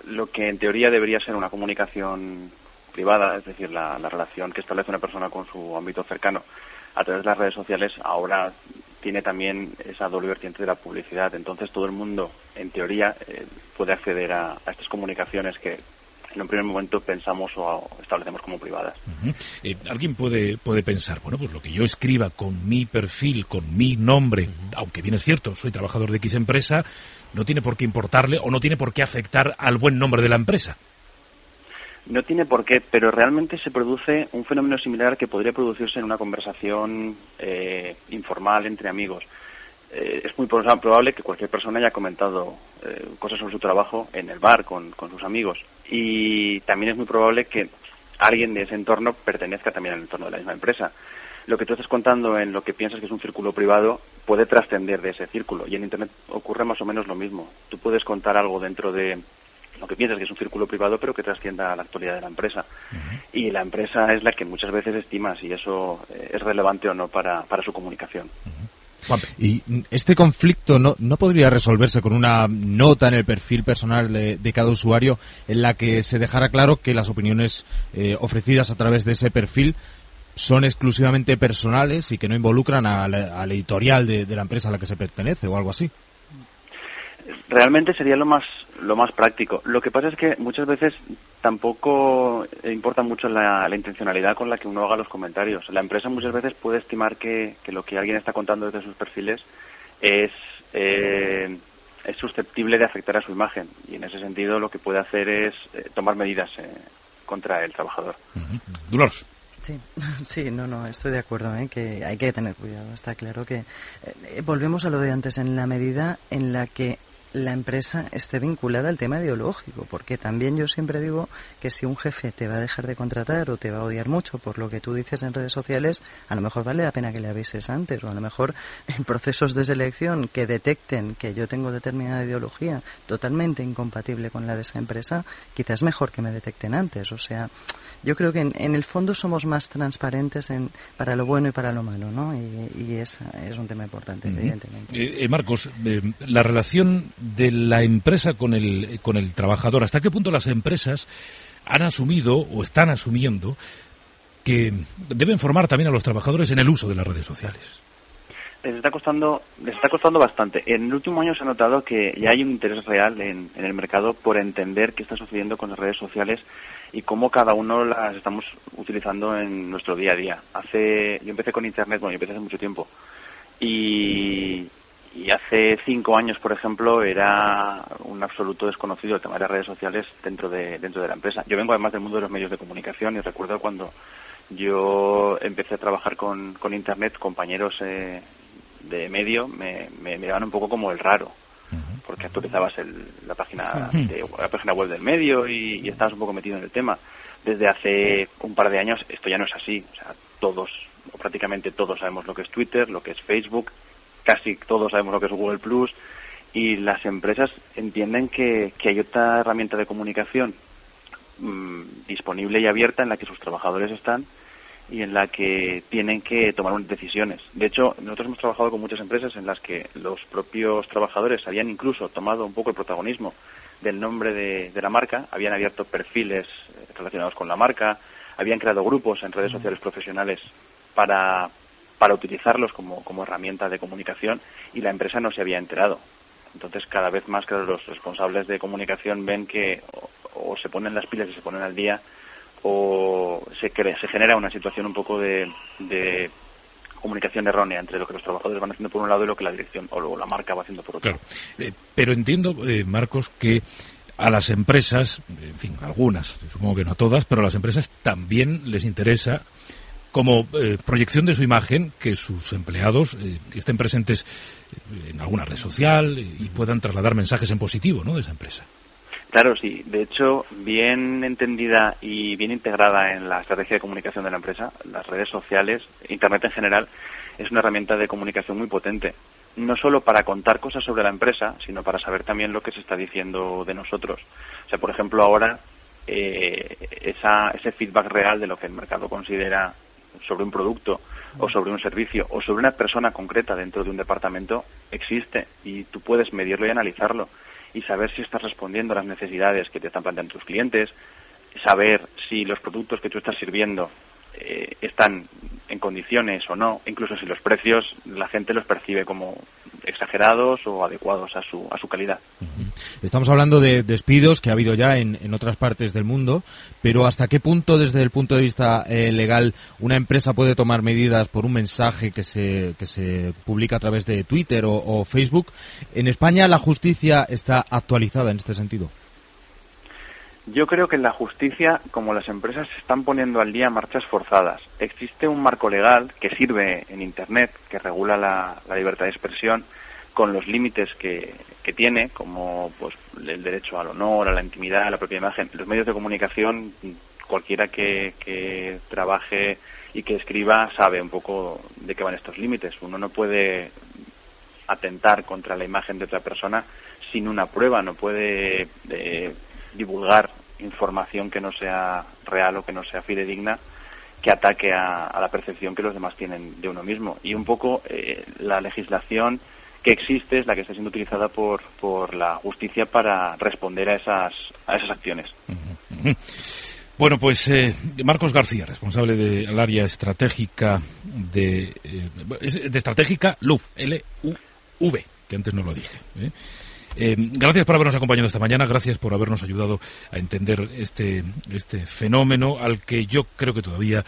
S13: lo que en teoría debería ser una comunicación privada, es decir, la, relación que establece una persona con su ámbito cercano a través de las redes sociales, ahora tiene también esa doble vertiente de la publicidad. Entonces todo el mundo, en teoría, eh, puede acceder a estas comunicaciones que en un primer momento pensamos o establecemos como privadas.
S4: Eh, Alguien puede, puede pensar, bueno, pues lo que yo escriba con mi perfil, con mi nombre, aunque bien es cierto, soy trabajador de X empresa, no tiene por qué importarle o no tiene por qué afectar al buen nombre de la empresa.
S13: No tiene por qué, pero realmente se produce un fenómeno similar que podría producirse en una conversación eh, informal entre amigos. Eh, es muy probable que cualquier persona haya comentado eh, cosas sobre su trabajo en el bar con, sus amigos. Y también es muy probable que alguien de ese entorno pertenezca también al entorno de la misma empresa. Lo que tú estás contando en lo que piensas que es un círculo privado puede trascender de ese círculo. Y en Internet ocurre más o menos lo mismo. Tú puedes contar algo dentro de lo que piensas que es un círculo privado, pero que trascienda a la actualidad de la empresa. Y la empresa es la que muchas veces estima si eso eh, es relevante o no para, para su comunicación.
S6: Y este conflicto no, no podría resolverse con una nota en el perfil personal de, cada usuario en la que se dejara claro que las opiniones eh, ofrecidas a través de ese perfil son exclusivamente personales y que no involucran al, editorial de, la empresa a la que se pertenece o algo así.
S13: Realmente sería lo más lo más práctico. Lo que pasa es que muchas veces tampoco importa mucho la, intencionalidad con la que uno haga los comentarios. La empresa muchas veces puede estimar que, lo que alguien está contando desde sus perfiles es, eh, es susceptible de afectar a su imagen y en ese sentido lo que puede hacer es eh, tomar medidas eh, contra el trabajador.
S4: Dolores.
S5: Sí, <laughs> sí, no, no, estoy de acuerdo, ¿eh? que hay que tener cuidado. Está claro que volvemos a lo de antes, en la medida en la que la empresa esté vinculada al tema ideológico, porque también yo siempre digo que si un jefe te va a dejar de contratar o te va a odiar mucho por lo que tú dices en redes sociales, a lo mejor vale la pena que le avises antes, o a lo mejor <laughs> en procesos de selección que detecten que yo tengo determinada ideología totalmente incompatible con la de esa empresa, quizás mejor que me detecten antes. O sea, yo creo que en, en el fondo somos más transparentes en, para lo bueno y para lo malo, ¿no? Y, y es, es un tema importante, evidentemente.
S4: Eh, eh, Marcos, eh, la relación de la empresa con el, con el trabajador, ¿hasta qué punto las empresas han asumido o están asumiendo que deben formar también a los trabajadores en el uso de las redes sociales?
S13: les está costando les está costando bastante. En el último año se ha notado que ya hay un interés real en, en el mercado por entender qué está sucediendo con las redes sociales y cómo cada uno las estamos utilizando en nuestro día a día. Hace yo empecé con internet, bueno, yo empecé hace mucho tiempo y y hace cinco años, por ejemplo, era un absoluto desconocido el tema de las redes sociales dentro de dentro de la empresa. Yo vengo además del mundo de los medios de comunicación y recuerdo cuando yo empecé a trabajar con, con internet, compañeros eh, de medio me, me miraban un poco como el raro, porque actualizabas el- la página de- la página web del medio y, y estabas un poco metido en el tema. Desde hace un par de años esto ya no es así, o sea, todos o prácticamente todos sabemos lo que es Twitter, lo que es Facebook, casi todos sabemos lo que es Google Plus y las empresas entienden que, que hay otra herramienta de comunicación mm, disponible y abierta en la que sus trabajadores están y en la que tienen que tomar unas decisiones. De hecho, nosotros hemos trabajado con muchas empresas en las que los propios trabajadores habían incluso tomado un poco el protagonismo del nombre de, de la marca, habían abierto perfiles eh, relacionados con la marca, habían creado grupos en redes sociales profesionales para, para utilizarlos como, como herramienta de comunicación y la empresa no se había enterado. Entonces, cada vez más, claro, los responsables de comunicación ven que o, se ponen las pilas y se ponen al día o se, cre- se genera una situación un poco de, de comunicación errónea entre lo que los trabajadores van haciendo por un lado y lo que la dirección o lo- la marca va haciendo por otro.
S4: Claro. Eh, pero entiendo, eh, Marcos, que a las empresas, en fin, algunas, supongo que no a todas, pero a las empresas también les interesa como eh, proyección de su imagen que sus empleados eh, estén presentes eh, en alguna red social y puedan trasladar mensajes en positivo ¿no? de esa empresa.
S13: Claro, sí. De hecho, bien entendida y bien integrada en la estrategia de comunicación de la empresa, las redes sociales, Internet en general, es una herramienta de comunicación muy potente. No solo para contar cosas sobre la empresa, sino para saber también lo que se está diciendo de nosotros. O sea, por ejemplo, ahora eh, esa, ese feedback real de lo que el mercado considera sobre un producto o sobre un servicio o sobre una persona concreta dentro de un departamento existe y tú puedes medirlo y analizarlo y saber si estás respondiendo a las necesidades que te están planteando tus clientes, saber si los productos que tú estás sirviendo eh, están en condiciones o no, incluso si los precios la gente los percibe como exagerados o adecuados a su, a su calidad.
S6: Estamos hablando de despidos que ha habido ya en, en otras partes del mundo, pero ¿hasta qué punto, desde el punto de vista eh, legal, una empresa puede tomar medidas por un mensaje que se, que se publica a través de Twitter o, o Facebook? En España la justicia está actualizada en este sentido.
S13: Yo creo que en la justicia, como las empresas se están poniendo al día marchas forzadas, existe un marco legal que sirve en Internet, que regula la, la libertad de expresión, con los límites que, que tiene, como pues el derecho al honor, a la intimidad, a la propia imagen. Los medios de comunicación, cualquiera que, que trabaje y que escriba sabe un poco de qué van estos límites. Uno no puede atentar contra la imagen de otra persona sin una prueba, no puede eh, divulgar información que no sea real o que no sea fidedigna que ataque a, a la percepción que los demás tienen de uno mismo. Y un poco eh, la legislación que existe es la que está siendo utilizada por, por la justicia para responder a esas, a esas acciones. <laughs>
S4: Bueno, pues eh, Marcos García, responsable del área estratégica de, eh, de estratégica LUV, L-U-V, que antes no lo dije. ¿eh? Eh, gracias por habernos acompañado esta mañana, gracias por habernos ayudado a entender este, este fenómeno al que yo creo que todavía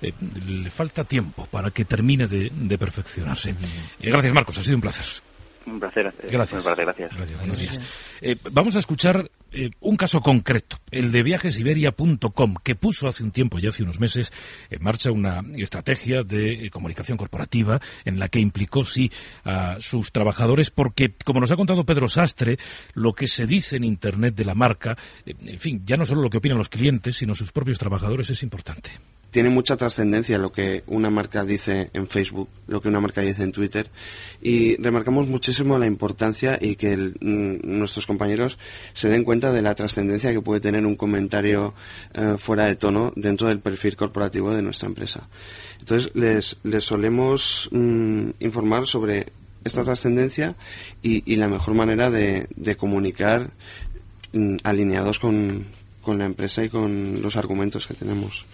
S4: eh, le falta tiempo para que termine de, de perfeccionarse. Eh, gracias, Marcos, ha sido un placer.
S13: Un placer.
S4: Gracias.
S13: mi parte, gracias.
S4: Gracias, buenos días. Eh, vamos a escuchar eh, un caso concreto, el de viajesiberia.com, que puso hace un tiempo, ya hace unos meses, en marcha una estrategia de eh, comunicación corporativa en la que implicó, sí, a sus trabajadores, porque, como nos ha contado Pedro Sastre, lo que se dice en Internet de la marca, eh, en fin, ya no solo lo que opinan los clientes, sino sus propios trabajadores es importante
S14: tiene mucha trascendencia lo que una marca dice en Facebook, lo que una marca dice en Twitter y remarcamos muchísimo la importancia y que mm, nuestros compañeros se den cuenta de la trascendencia que puede tener un comentario eh, fuera de tono dentro del perfil corporativo de nuestra empresa. Entonces les, solemos mm, informar sobre esta trascendencia y, la mejor manera de, comunicar mm, alineados con la empresa y con los argumentos que tenemos.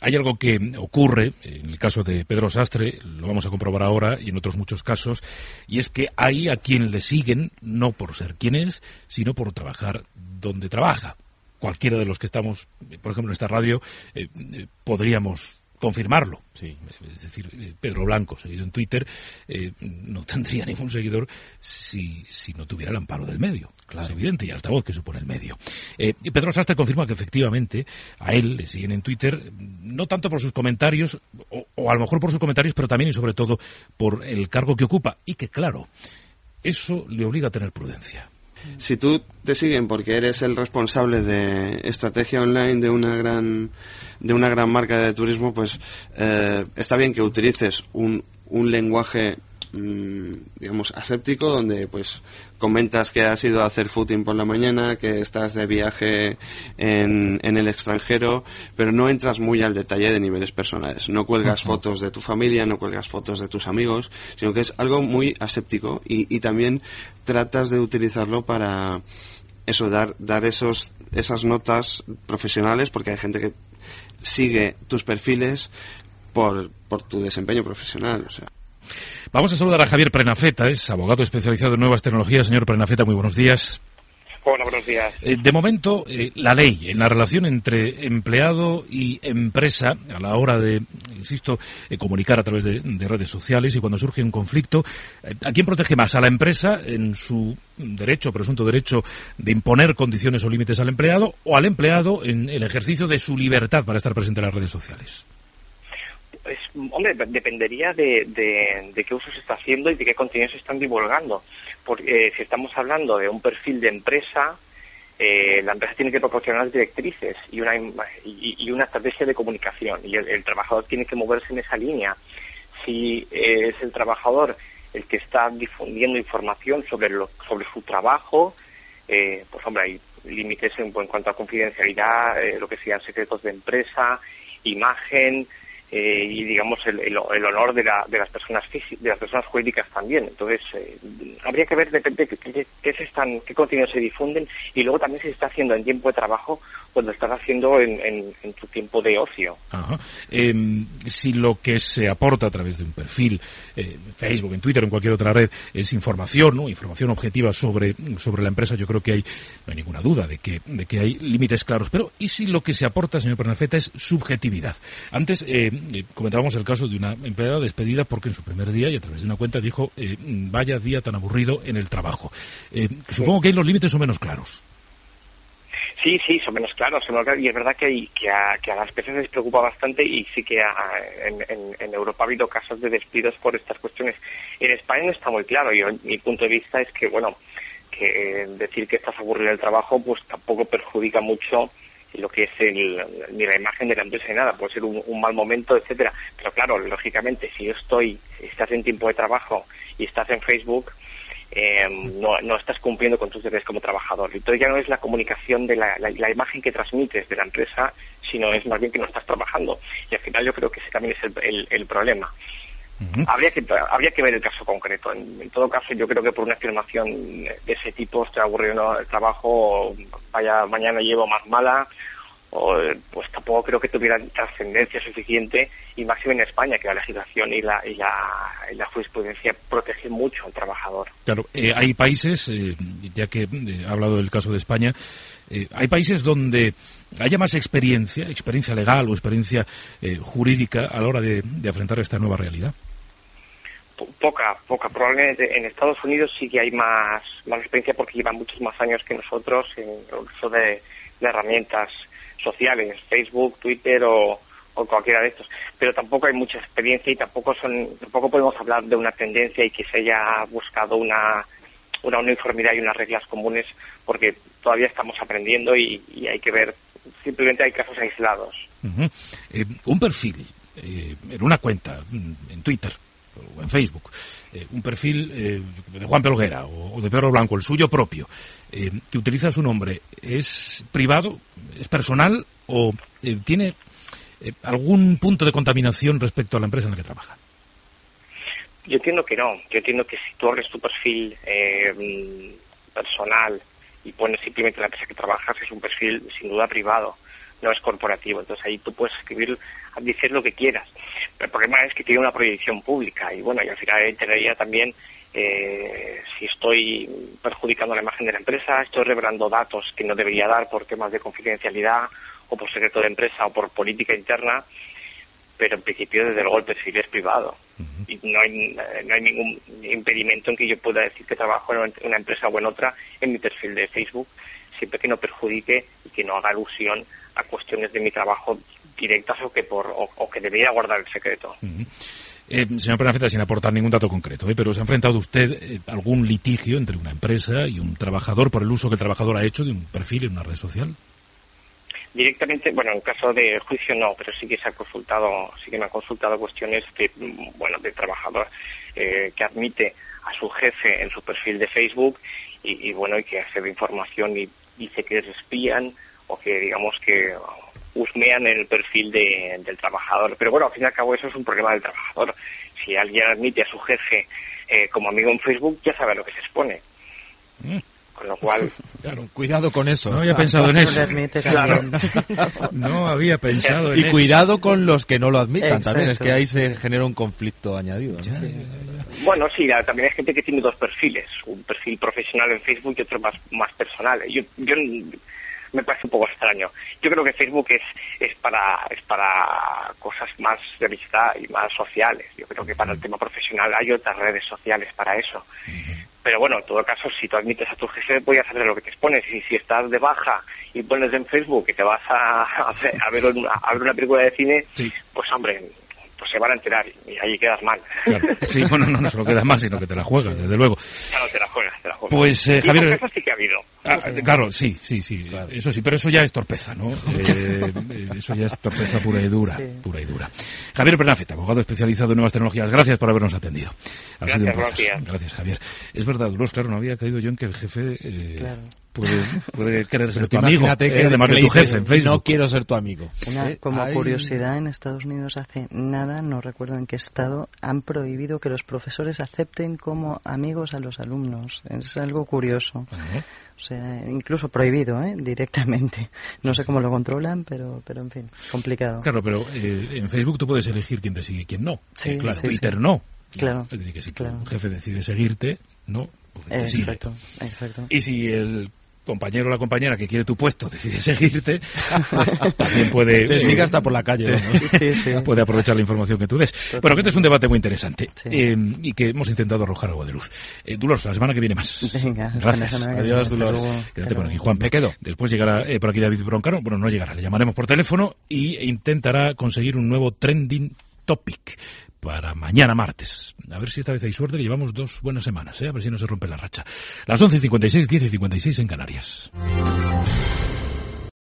S4: Hay algo que ocurre, en el caso de Pedro Sastre, lo vamos a comprobar ahora, y en otros muchos casos, y es que hay a quien le siguen, no por ser quien es, sino por trabajar donde trabaja. Cualquiera de los que estamos, por ejemplo, en esta radio, eh, eh, podríamos confirmarlo. Sí. Es decir, eh, Pedro Blanco, seguido en Twitter, eh, no tendría ningún seguidor si, si, no tuviera el amparo del medio. Claro. Es evidente, y altavoz que supone el medio. Eh, Pedro Sastre confirma que efectivamente a él le siguen en Twitter, no tanto por sus comentarios, o, o a lo mejor por sus comentarios, pero también y sobre todo por el cargo que ocupa. Y que, claro, eso le obliga a tener prudencia.
S14: Si tú te siguen porque eres el responsable de estrategia online de una gran de una gran marca de turismo, pues eh, está bien que utilices un, un lenguaje digamos aséptico donde pues comentas que has ido a hacer footing por la mañana, que estás de viaje en, en el extranjero, pero no entras muy al detalle de niveles personales. No cuelgas fotos de tu familia, no cuelgas fotos de tus amigos, sino que es algo muy aséptico y, y también tratas de utilizarlo para eso, dar, dar esos, esas notas profesionales, porque hay gente que sigue tus perfiles por, por tu desempeño profesional. O sea.
S4: Vamos a saludar a Javier Prenafeta, es abogado especializado en nuevas tecnologías. Señor Prenafeta, muy buenos días.
S15: Hola, buenos días.
S4: Eh, de momento, eh, la ley en la relación entre empleado y empresa a la hora de, insisto, eh, comunicar a través de, redes sociales y cuando surge un conflicto, ¿a quién protege más? ¿A la empresa en su derecho, presunto derecho de imponer condiciones o límites al empleado o al empleado en el ejercicio de su libertad para estar presente en las redes sociales?
S15: Pues, hombre, dependería de, de, qué uso se está haciendo y de qué contenidos se están divulgando. Porque eh, si estamos hablando de un perfil de empresa, eh, la empresa tiene que proporcionar directrices y una, y, una estrategia de comunicación y el, trabajador tiene que moverse en esa línea. Si es el trabajador el que está difundiendo información sobre, lo, sobre su trabajo, eh, pues hombre, hay límites en, cuanto a confidencialidad, lo que sean secretos de empresa, imagen, eh, y digamos el, el, honor de, la, de las personas de las personas jurídicas también. Entonces eh, habría que ver depende de qué, se están qué contenidos se difunden y luego también si se está haciendo en tiempo de trabajo o lo estás haciendo en, en, tu tiempo de ocio.
S4: Em, si lo que se aporta a través de un perfil eh, Facebook en Twitter en cualquier otra red es información no información objetiva sobre sobre la empresa yo creo que hay no hay ninguna duda de que de que hay límites claros. Pero y si lo que se aporta señor Pernafeta es subjetividad antes eh, eh, comentábamos el caso de una empleada despedida porque en su primer día y a través de una cuenta dijo eh, vaya día tan aburrido en el trabajo. Eh, supongo que ahí los límites son menos claros.
S15: Sí, sí, son menos claros, y es verdad que, que, a, que a las personas les preocupa bastante y sí que en, Europa ha habido casos de despidos por estas cuestiones. En España no está muy claro y mi punto de vista es que, bueno, que decir que estás aburrido en el trabajo pues tampoco perjudica mucho lo que es el, ni la imagen de la empresa ni nada, puede ser un, mal momento, etcétera. Pero claro, lógicamente, si yo estoy, estás en tiempo de trabajo y estás en Facebook, eh, no, no estás cumpliendo con tus deberes como trabajador. Entonces ya no es la comunicación de la, la, imagen que transmites de la empresa, sino es más bien que no estás trabajando. Y al final yo creo que ese también es el, el, problema. Habría, que, habría que ver el caso concreto. En, todo caso, yo creo que por una afirmación de ese tipo, estoy aburrido el trabajo, vaya, mañana llevo más mala, pues tampoco creo que tuvieran trascendencia suficiente y máximo en España que la legislación y la, y la, jurisprudencia protegen mucho al trabajador.
S4: Claro, eh, hay países, eh, ya que eh, he hablado del caso de España, hay países donde haya más experiencia, experiencia legal o experiencia jurídica a la hora de, de afrontar esta nueva realidad.
S15: Po- poca, poca. Probablemente en Estados Unidos sí que hay más, más experiencia porque llevan muchos más años que nosotros en el uso de, herramientas sociales, Facebook, Twitter o, o cualquiera de estos. Pero tampoco hay mucha experiencia y tampoco son, tampoco podemos hablar de una tendencia y que se haya buscado una, una uniformidad y unas reglas comunes porque todavía estamos aprendiendo y, hay que ver, simplemente hay casos aislados.
S4: Eh, un perfil eh, en una cuenta, mm, en Twitter o en Facebook, eh, un perfil eh, de Juan Pelguera o, o de Pedro Blanco, el suyo propio, eh, que utiliza su nombre, ¿es privado, es personal o eh, tiene algún punto de contaminación respecto a la empresa en la que trabaja?
S15: Yo entiendo que no. Yo entiendo que si tú abres tu perfil mm, personal y pones simplemente la empresa que trabajas, es un perfil sin duda privado, no es corporativo. Entonces ahí tú puedes escribir, decir lo que quieras. Pero el problema es que tiene una proyección pública y bueno, y al final entraría también eh, si estoy perjudicando la imagen de la empresa, estoy revelando datos que no debería dar por temas de confidencialidad o por secreto de empresa o por política interna, pero en principio desde luego el perfil es privado y no hay, no hay ningún impedimento en que yo pueda decir que trabajo en una empresa o en otra en mi perfil de Facebook, siempre que no perjudique y que no haga alusión a cuestiones de mi trabajo directas o que por o, o que debería guardar el secreto.
S4: Eh, señor Prenafeta, sin aportar ningún dato concreto, ¿eh? pero ¿se ha enfrentado usted eh, algún litigio entre una empresa y un trabajador por el uso que el trabajador ha hecho de un perfil en una red social?
S15: Directamente, bueno, en caso de juicio no, pero sí que se ha consultado, sí que me han consultado cuestiones de, bueno, de trabajador eh, que admite a su jefe en su perfil de Facebook y, y, bueno, y que accede a información y dice que espían o que digamos que husmean el perfil de- del trabajador. Pero bueno, al fin y al cabo eso es un problema del trabajador. Si alguien admite a su jefe eh, como amigo en Facebook, ya sabe a lo que se expone. Con lo cual, <laughs>
S6: Claro, cuidado con eso.
S4: No había pensado en eso.
S15: Claro. <laughs>
S4: No había pensado en
S6: Y
S4: eso.
S6: cuidado con los que no lo admitan también, es que ahí se genera un conflicto añadido. ¿no?
S15: Bueno, sí, también hay gente que tiene dos perfiles, un perfil profesional en Facebook y otro más, más personal. Yo, yo me parece un poco extraño. Yo creo que Facebook es, es para es para cosas más de amistad y más sociales. Yo creo que para el tema profesional hay otras redes sociales para eso. Pero bueno, en todo caso, si tú admites a tu jefe, voy a saber lo que te expones. Y si estás de baja y pones en Facebook que te vas a, ver, a ver una, a ver una película de cine, pues hombre, pues se van a enterar y ahí quedas mal.
S4: Claro. Sí, bueno, no, no se lo queda más, sino que te la juegas, desde luego.
S15: Claro, te la juegas, te la juegas.
S4: Pues, eh, Javier-
S15: eso sí que ha habido.
S4: Ah, claro, sí, sí, sí, eso sí, pero eso ya es torpeza, ¿no? <laughs> Eh, eh, eso ya es torpeza pura y dura, pura y dura. Javier Bernafeta, abogado especializado en nuevas tecnologías, gracias por habernos atendido. Ha
S15: Gracias,
S4: sido un
S15: buenos
S4: placer.
S15: días.
S4: Gracias, Javier. Es verdad, Duros, claro, no había caído yo en que el jefe eh,
S6: Claro.
S4: Puede, puede querer ser tu amigo,
S6: imagínate
S4: eh,
S6: que
S4: además
S6: le
S4: de tu
S6: dices,
S4: jefe en Facebook.
S6: No quiero ser tu amigo.
S5: Una-
S6: Eh,
S5: como curiosidad, en Estados Unidos hace nada, no recuerdo en qué estado, han prohibido que los profesores acepten como amigos a los alumnos. Es algo curioso. O sea, incluso prohibido, ¿eh? directamente. No sé cómo lo controlan, pero, pero en fin, complicado.
S4: Claro, pero eh, en Facebook tú puedes elegir quién te sigue y quién no.
S5: Sí,
S4: Eh, claro,
S5: sí,
S4: Twitter
S5: sí.
S4: no.
S5: Claro,
S4: Es decir, que si
S5: claro.
S4: tu jefe decide seguirte, no, pues te sigue.
S5: Exacto, exacto.
S4: Y si el compañero o la compañera que quiere tu puesto decide seguirte, pues también puede...
S6: Te sigue hasta por la calle, ¿no? <laughs> Sí, sí.
S4: Puede aprovechar la información que tú des. Bueno, que este es un debate muy interesante eh, y que hemos intentado arrojar algo de luz. Eh, Dulos, la semana que viene más.
S5: Venga,
S4: Gracias. Adiós, Dulos. Quédate por aquí. Juan. Me quedo. Después llegará eh, por aquí David Broncano. Bueno, no llegará, le llamaremos por teléfono y intentará conseguir un nuevo trending topic para mañana martes. A ver si esta vez hay suerte, llevamos dos buenas semanas, ¿eh? a ver si no se rompe la racha. Las 11 y 56, 10 y 56 en Canarias.